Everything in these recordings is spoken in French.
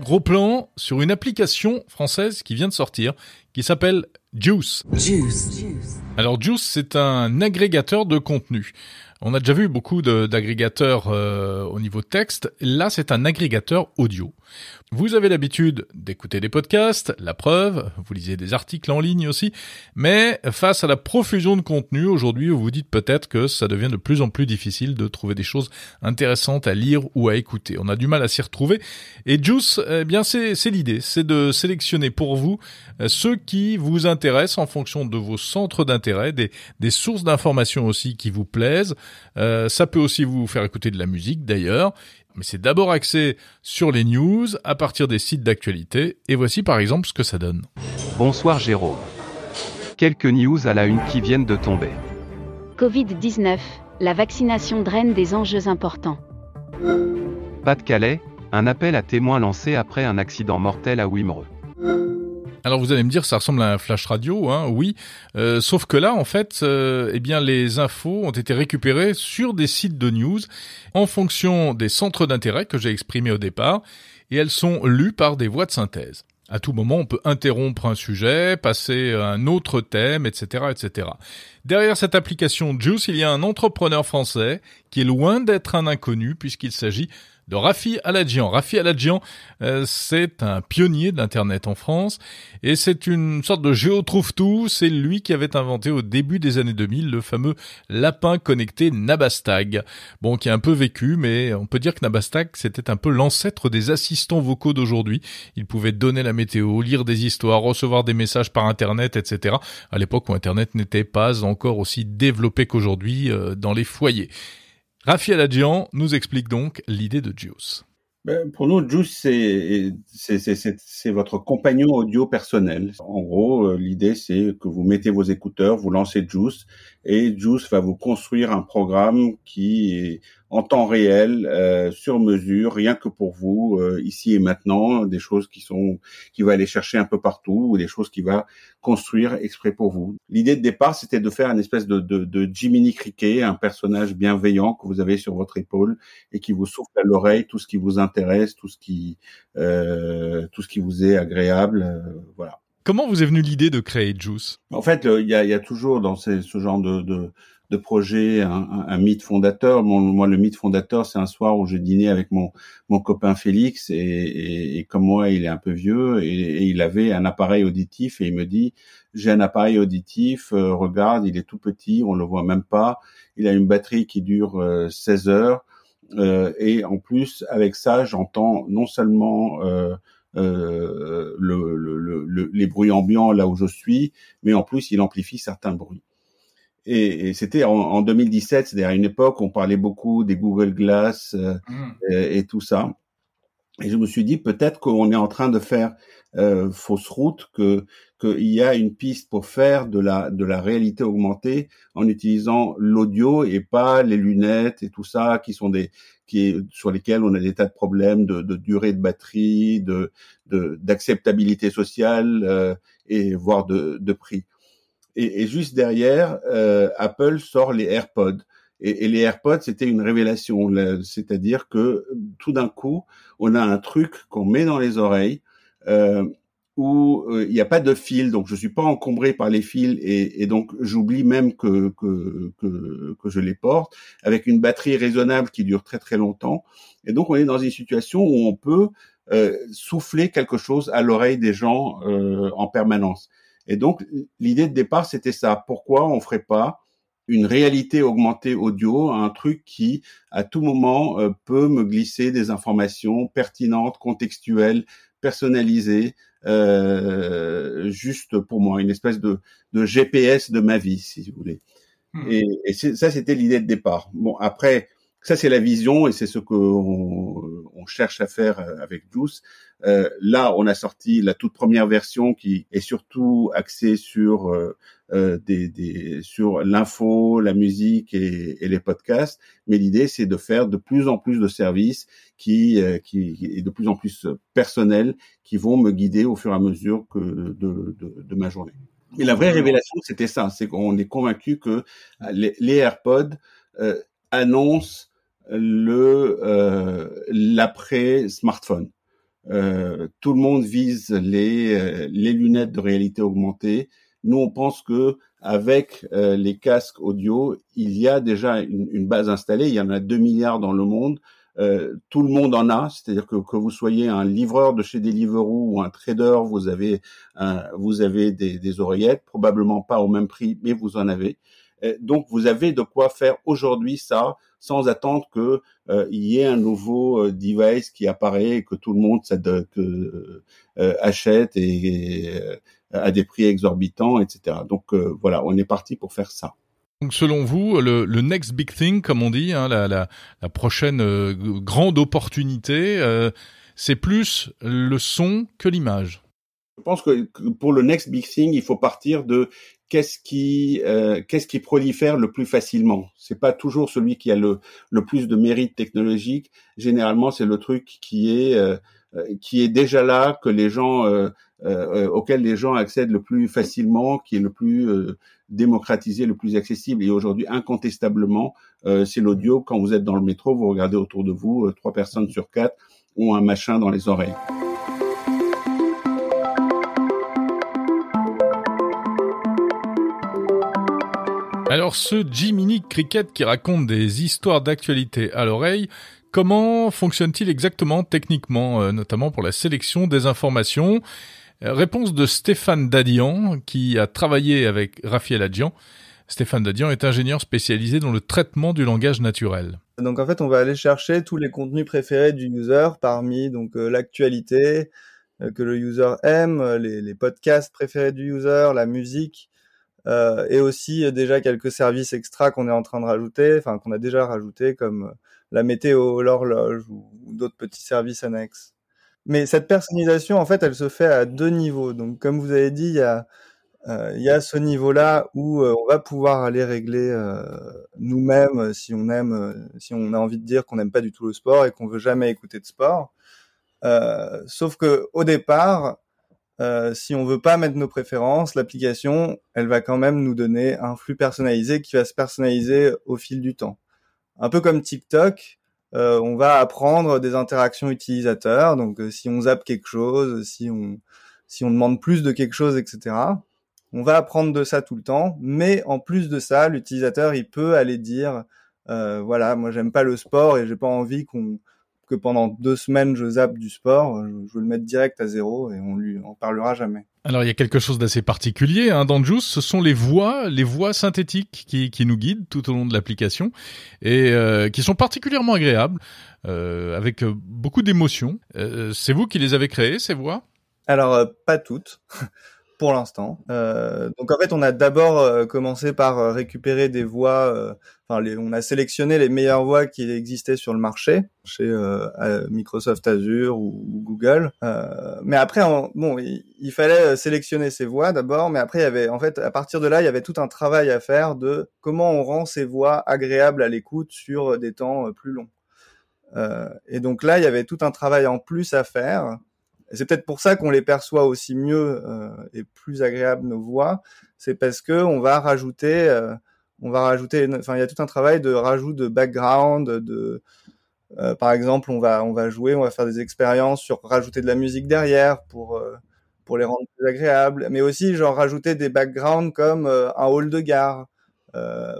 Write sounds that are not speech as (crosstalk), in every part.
Gros plan sur une application française qui vient de sortir, qui s'appelle Juice. Juice. Alors Juice, c'est un agrégateur de contenu. On a déjà vu beaucoup d'agrégateurs euh, au niveau texte. Là, c'est un agrégateur audio. Vous avez l'habitude d'écouter des podcasts, la preuve, vous lisez des articles en ligne aussi, mais face à la profusion de contenu, aujourd'hui, vous vous dites peut-être que ça devient de plus en plus difficile de trouver des choses intéressantes à lire ou à écouter. On a du mal à s'y retrouver. Et Juice, eh bien, c'est l'idée, c'est de sélectionner pour vous euh, ceux qui vous intéressent en fonction de vos centres d'intérêt, des, sources d'informations aussi qui vous plaisent. Euh, ça peut aussi vous faire écouter de la musique d'ailleurs mais c'est d'abord axé sur les news à partir des sites d'actualité, et voici par exemple ce que ça donne. Bonsoir Jérôme. Quelques news à la une qui viennent de tomber. Covid-19, la vaccination draine des enjeux importants. Pas-de-Calais, un appel à témoins lancé après un accident mortel à Wimereux. Alors vous allez me dire, ça ressemble à un flash radio, hein, oui. Euh, sauf que là, en fait, euh, eh bien, les infos ont été récupérées sur des sites de news en fonction des centres d'intérêt que j'ai exprimés au départ, et elles sont lues par des voix de synthèse. À tout moment, on peut interrompre un sujet, passer à un autre thème, etc., etc. Derrière cette application Juice, il y a un entrepreneur français qui est loin d'être un inconnu puisqu'il s'agit de Rafi Aladjian. Rafi Aladjian, euh, c'est un pionnier de l'Internet en France et c'est une sorte de géotrouve-tout. C'est lui qui avait inventé au début des années 2000 le fameux lapin connecté Nabastag. Bon, qui a un peu vécu, mais on peut dire que Nabastag, c'était un peu l'ancêtre des assistants vocaux d'aujourd'hui. Il pouvait donner la météo, lire des histoires, recevoir des messages par Internet, etc. À l'époque où Internet n'était pas encore aussi développé qu'aujourd'hui euh, dans les foyers. Raphaël Adjian nous explique donc l'idée de Juice. Ben, pour nous, Juice, c'est votre compagnon audio personnel. En gros, euh, l'idée, c'est que vous mettez vos écouteurs, vous lancez Juice, et Juice va vous construire un programme qui est en temps réel, euh, sur mesure, rien que pour vous, euh, ici et maintenant, des choses qui sont, qui va aller chercher un peu partout, ou des choses qui va construire exprès pour vous. L'idée de départ, c'était de faire une espèce de, de, de Jiminy Cricket, un personnage bienveillant que vous avez sur votre épaule et qui vous souffle à l'oreille tout ce qui vous intéresse, tout ce qui, euh, tout ce qui vous est agréable, euh, voilà. Comment vous est venue l'idée de créer Juice? En fait, il y a, y a, toujours dans ce genre de, de, de projet un, un, mythe fondateur. moi, le mythe fondateur, c'est un soir où je dînais avec mon, mon copain Félix et, et, et, comme moi, il est un peu vieux et, il avait un appareil auditif et il me dit j'ai un appareil auditif, euh, regarde, il est tout petit, on le voit même pas. Il a une batterie qui dure 16 euh, heures euh, et en plus avec ça, j'entends non seulement euh, euh, le, le, les bruits ambiants là où je suis, mais en plus il amplifie certains bruits. Et, et c'était en, en, 2017, c'est à une époque où on parlait beaucoup des Google Glass euh, mmh. et, et, tout ça. Et je me suis dit peut-être qu'on est en train de faire euh, fausse route, que qu'il y a une piste pour faire de la de la réalité augmentée en utilisant l'audio et pas les lunettes et tout ça qui sont des qui sur lesquels on a des tas de problèmes de, de durée de batterie, de d'acceptabilité sociale euh, et voire de, de prix. Et, et, juste derrière, euh, Apple sort les AirPods. Et, et les AirPods, c'était une révélation. C'est-à-dire que tout d'un coup, on a un truc qu'on met dans les oreilles euh, où euh, il n'y a pas de fil, donc je suis pas encombré par les fils et, et donc j'oublie même que, que, que, que, je les porte, avec une batterie raisonnable qui dure très très longtemps. Et donc on est dans une situation où on peut euh, souffler quelque chose à l'oreille des gens euh, en permanence. Et donc l'idée de départ c'était ça. Pourquoi on ferait pas une réalité augmentée audio, un truc qui, à tout moment, euh, peut me glisser des informations pertinentes, contextuelles, personnalisées, euh, juste pour moi, une espèce de, de, GPS de ma vie, si vous voulez. Hmm. Et, et ça, c'était l'idée de départ. Bon, après, ça c'est la vision et c'est ce on cherche à faire avec Juice. Euh, là, on a sorti la toute première version qui est surtout axée sur euh, euh des, des, sur l'info, la musique et, et, les podcasts. Mais l'idée, c'est de faire de plus en plus de services qui, euh, qui est de plus en plus personnels, qui vont me guider au fur et à mesure que de, de, de ma journée. Mais la vraie révélation, c'était ça, c'est qu'on est convaincu que les, les AirPods euh, annoncent le euh, l'après smartphone. Euh, tout le monde vise les euh, les lunettes de réalité augmentée. Nous, on pense que avec euh, les casques audio, il y a déjà une, une, base installée. Il y en a 2 milliards dans le monde. Euh, tout le monde en a, c'est-à-dire que que vous soyez un livreur de chez Deliveroo ou un trader, vous avez vous avez des, des, oreillettes, probablement pas au même prix, mais vous en avez. Donc vous avez de quoi faire aujourd'hui ça sans attendre que euh, il y ait un nouveau euh, device qui apparaît et que tout le monde que, euh, achète et, à des prix exorbitants, etc. Donc voilà, on est parti pour faire ça. Donc selon vous, le, le, next big thing, comme on dit, hein, la, la, la, prochaine grande opportunité, c'est plus le son que l'image. Je pense que pour le next big thing, il faut partir de qu'est-ce qui euh, qu'est-ce qui prolifère le plus facilement? C'est pas toujours celui qui a le le plus de mérite technologique. Généralement, c'est le truc qui est euh, euh, qui est déjà là, que les gens euh, euh, auquel les gens accèdent le plus facilement, qui est le plus démocratisé, le plus accessible. Et aujourd'hui, incontestablement, c'est l'audio. Quand vous êtes dans le métro, vous regardez autour de vous, trois personnes sur quatre ont un machin dans les oreilles. Alors ce Jiminy Cricket qui raconte des histoires d'actualité à l'oreille, comment fonctionne-t-il exactement techniquement, euh, notamment pour la sélection des informations? Euh, Réponse de Stéphane Dadian qui a travaillé avec Raphaël Adjian. Stéphane Dadian est ingénieur spécialisé dans le traitement du langage naturel. Donc en fait, on va aller chercher tous les contenus préférés du user parmi donc euh, l'actualité que le user aime, les, les, podcasts préférés du user, la musique, euh, et aussi déjà quelques services extra qu'on est en train de rajouter, enfin qu'on a déjà rajouté comme euh, la météo, l'horloge ou, d'autres petits services annexes. Mais cette personnalisation, en fait, elle se fait à deux niveaux. Donc, comme vous avez dit, il y a, euh, il y a ce niveau-là où on va pouvoir aller régler nous-mêmes si on aime, si on a envie de dire qu'on n'aime pas du tout le sport et qu'on veut jamais écouter de sport. sauf que au départ, euh, si on veut pas mettre nos préférences, l'application, elle va quand même nous donner un flux personnalisé qui va se personnaliser au fil du temps. Un peu comme TikTok, euh, on va apprendre des interactions utilisateurs. Donc, euh, si on zappe quelque chose, si on si on demande plus de quelque chose, etc. On va apprendre de ça tout le temps. Mais en plus de ça, l'utilisateur, il peut aller dire, voilà, moi j'aime pas le sport et j'ai pas envie qu'on que pendant deux semaines je zappe du sport, je, je, veux le mettre direct à zéro et on lui en parlera jamais. Alors il y a quelque chose d'assez particulier hein, dans Juice, ce sont les voix, les voix synthétiques qui, qui nous guident tout au long de l'application et euh, qui sont particulièrement agréables, euh, avec euh, beaucoup d'émotion. Euh, c'est vous qui les avez créées ces voix? Alors euh, pas toutes. (laughs) pour l'instant. Euh, donc en fait, on a d'abord euh, commencé par euh, récupérer des voix. Euh, enfin, les, on a sélectionné les meilleures voix qui existaient sur le marché, chez Microsoft Azure ou, ou Google. mais après, bon, il, il, fallait sélectionner ces voix d'abord, mais après, il y avait, en fait, à partir de là, il y avait tout un travail à faire de comment on rend ces voix agréables à l'écoute sur des temps plus longs. et donc là, il y avait tout un travail en plus à faire c'est peut-être pour ça qu'on les perçoit aussi mieux euh, et plus agréable nos voix. C'est parce que on va rajouter, euh, on va rajouter, enfin il y a tout un travail de rajout de background, de euh, par exemple on va on va jouer, on va faire des expériences sur rajouter de la musique derrière pour euh, pour les rendre plus agréables, mais aussi genre rajouter des backgrounds comme euh, un hall de gare.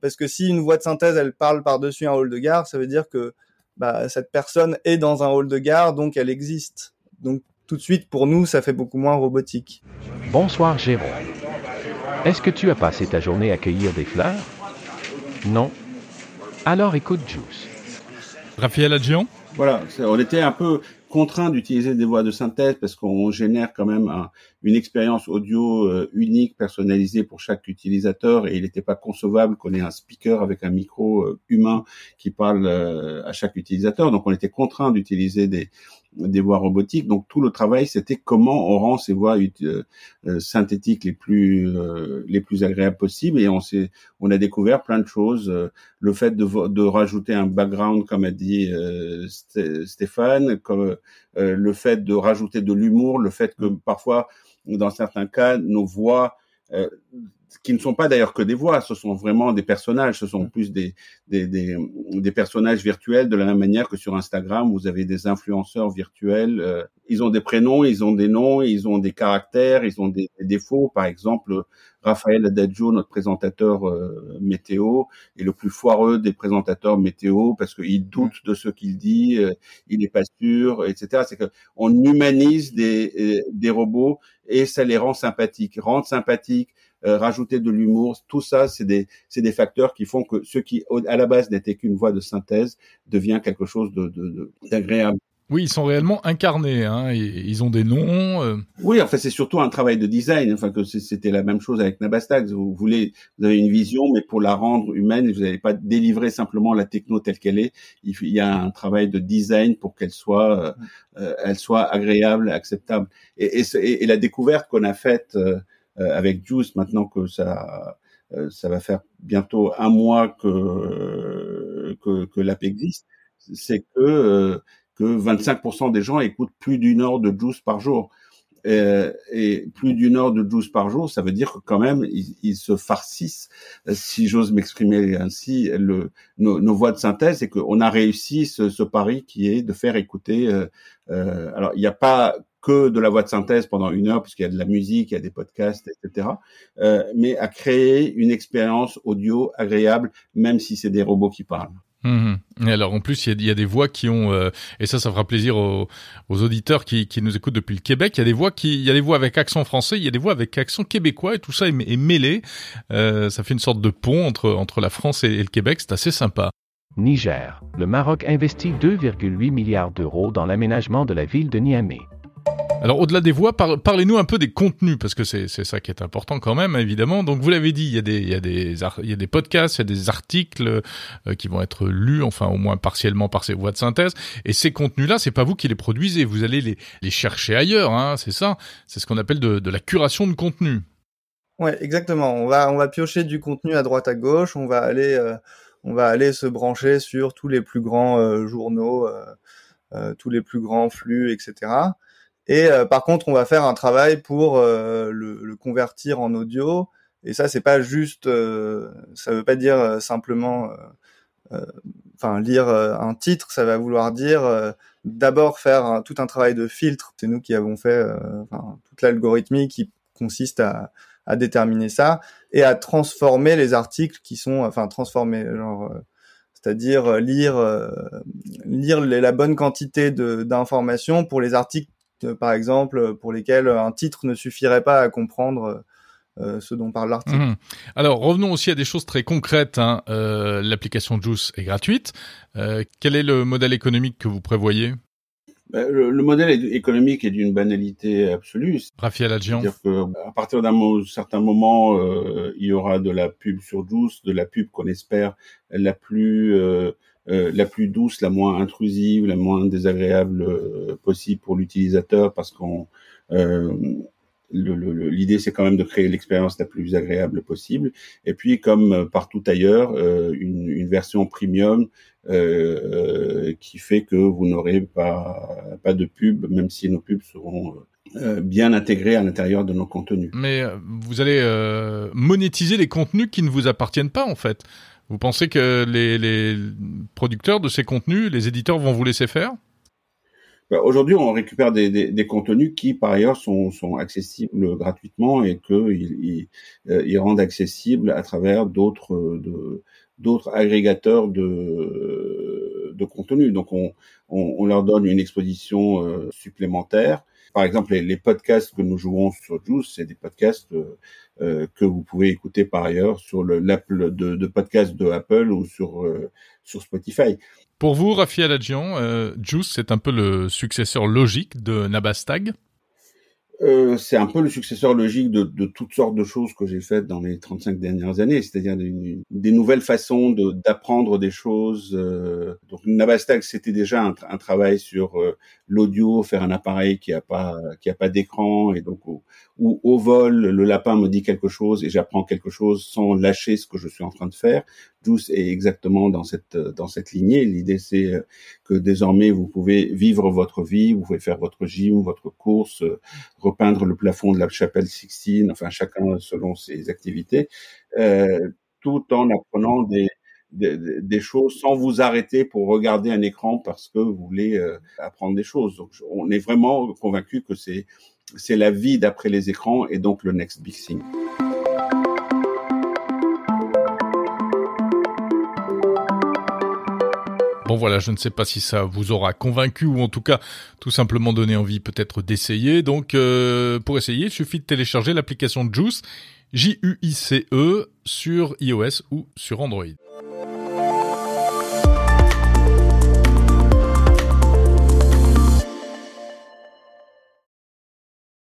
parce que si une voix de synthèse elle parle par dessus un hall de gare, ça veut dire que bah, cette personne est dans un hall de gare, donc elle existe. Donc tout de suite, pour nous, ça fait beaucoup moins robotique. Bonsoir Jérôme. Est-ce que tu as passé ta journée à cueillir des fleurs? Non Alors écoute Juice. Raphaël Adjian? Voilà, on était un peu contraint d'utiliser des voix de synthèse parce qu'on génère quand même un, une expérience audio euh, unique, personnalisée pour chaque utilisateur et il n'était pas concevable qu'on ait un speaker avec un micro euh, humain qui parle euh, à chaque utilisateur. Donc on était contraint d'utiliser des, des voix robotiques. Donc tout le travail, c'était comment on rend ces voix euh, euh, synthétiques les plus euh, les plus agréables possibles. Et on s'est on a découvert plein de choses. le fait de, de rajouter un background, comme a dit Stéphane, comme le fait de rajouter de l'humour, le fait que parfois, dans certains cas, nos voix qui ne sont pas d'ailleurs que des voix, ce sont vraiment des personnages, ce sont plus des, des, des, des, personnages virtuels de la même manière que sur Instagram, vous avez des influenceurs virtuels. Euh, ils ont des prénoms, ils ont des noms, ils ont des caractères, ils ont des, défauts. Par exemple, Raphaël Adagio, notre présentateur euh, météo, est le plus foireux des présentateurs météo parce qu'il doute de ce qu'il dit, euh, il n'est pas sûr, etc. C'est que on humanise des, des robots et ça les rend sympathiques. Rendre sympathiques, euh, rajouter de l'humour, tout ça, c'est des, c'est des facteurs qui font que ce qui, à la base, n'était qu'une voix de synthèse, devient quelque chose de, d'agréable. Oui, ils sont réellement incarnés. Hein. Ils ont des noms. Euh. Oui, en fait, c'est surtout un travail de design. Enfin, que c'était la même chose avec Nabastag. Vous voulez, vous avez une vision, mais pour la rendre humaine, vous n'allez pas délivrer simplement la techno telle qu'elle est. Il y a un travail de design pour qu'elle soit, euh, elle soit agréable, acceptable. Et, et, et la découverte qu'on a faite euh, avec Juice maintenant que ça euh, ça va faire bientôt un mois que que, que l'app existe, c'est que euh, que 25% des gens écoutent plus d'une heure de Juice par jour. Euh, et plus d'une heure de Juice par jour, ça veut dire que quand même ils, ils se farcissent, si j'ose m'exprimer ainsi, le, nos, nos, voix de synthèse, et qu'on a réussi ce, ce, pari qui est de faire écouter. Euh, alors il n'y a pas que de la voix de synthèse pendant une heure, puisqu'il y a de la musique, il y a des podcasts, etc. Euh, mais à créer une expérience audio agréable, même si c'est des robots qui parlent. Mmh. Et alors en plus il y, a, des voix qui ont euh, et ça ça fera plaisir aux, auditeurs qui, nous écoutent depuis le Québec. Il y a des voix qui il y a des voix avec accent français, il y a des voix avec accent québécois et tout ça est, mêlé. Euh, ça fait une sorte de pont entre entre la France et, et le Québec. C'est assez sympa. Niger. Le Maroc investit 2,8 milliards d'euros dans l'aménagement de la ville de Niamey. Alors au-delà des voix, parlez-nous un peu des contenus parce que c'est ça qui est important quand même évidemment. Donc vous l'avez dit, il y a des podcasts, il y a des articles euh, qui vont être lus enfin au moins partiellement par ces voix de synthèse et ces contenus-là, c'est pas vous qui les produisez, vous allez les chercher ailleurs hein, c'est ça, c'est ce qu'on appelle de, la curation de contenu. Ouais, exactement. On va on va piocher du contenu à droite à gauche, on va aller euh, on va aller se brancher sur tous les plus grands euh, journaux, tous les plus grands flux, etc. Et euh, par contre, on va faire un travail pour euh, le, le, convertir en audio. Et ça, c'est pas juste, euh, ça veut pas dire simplement, enfin lire un titre. Ça va vouloir dire d'abord faire tout un travail de filtre. C'est nous qui avons fait toute l'algorithmie qui consiste à, à, déterminer ça et à transformer les articles qui sont, enfin transformer, genre c'est-à-dire lire lire la bonne quantité d'informations pour les articles par exemple, pour lesquels un titre ne suffirait pas à comprendre euh, ce dont parle l'article. Mhm. Alors revenons aussi à des choses très concrètes. Hein. Euh, L'application Juice est gratuite. Euh, quel est le modèle économique que vous prévoyez? Ben, le, modèle économique est d'une banalité absolue. Raphaël Adjian. C'est-à-dire qu'à partir d'un certain moment, euh, il y aura de la pub sur Juice, de la pub qu'on espère la plus euh, euh, la plus douce, la moins intrusive, la moins désagréable euh, possible pour l'utilisateur, parce qu'on euh, l'idée c'est quand même de créer l'expérience la plus agréable possible. Et puis comme partout ailleurs, une, une, version premium qui fait que vous n'aurez pas pas de pub, même si nos pubs seront bien intégrés à l'intérieur de nos contenus. Mais vous allez monétiser les contenus qui ne vous appartiennent pas en fait. Vous pensez que les, producteurs de ces contenus, les éditeurs vont vous laisser faire? Bah, Aujourd'hui, on récupère des, contenus qui, par ailleurs, sont, accessibles gratuitement et qu'ils euh, ils, rendent accessibles à travers d'autres d'autres agrégateurs de, de contenu. Donc, on, on, leur donne une exposition euh, supplémentaire. Par exemple, les, les, podcasts que nous jouons sur Juice, c'est des podcasts euh, euh, que vous pouvez écouter par ailleurs sur l'app de, de, podcast de Apple ou sur euh, sur Spotify. Pour vous, Raphaël Adjian, euh, Juice, c'est un peu le successeur logique de Nabastag? Euh, c'est un peu le successeur logique de, de toutes sortes de choses que j'ai faites dans les 35 dernières années, c'est-à-dire des, des, nouvelles façons d'apprendre des choses. Euh, donc Nabastag, c'était déjà un, un, travail sur l'audio, faire un appareil qui a pas qui a pas d'écran et donc au, ou au vol le lapin me dit quelque chose et j'apprends quelque chose sans lâcher ce que je suis en train de faire. Juice est exactement dans cette dans cette lignée. L'idée c'est euh, que désormais vous pouvez vivre votre vie, vous pouvez faire votre gym, votre course, euh, repeindre le plafond de la chapelle Sixtine, enfin chacun selon ses activités, euh, tout en apprenant des des, choses sans vous arrêter pour regarder un écran parce que vous voulez euh, apprendre des choses. Donc, on est vraiment convaincu que c'est la vie d'après les écrans et donc le next big thing. Bon voilà, je ne sais pas si ça vous aura convaincu ou en tout cas tout simplement donné envie peut-être d'essayer. Donc euh, pour essayer, il suffit de télécharger l'application Juice, J-U-I-C-E, sur iOS ou sur Android.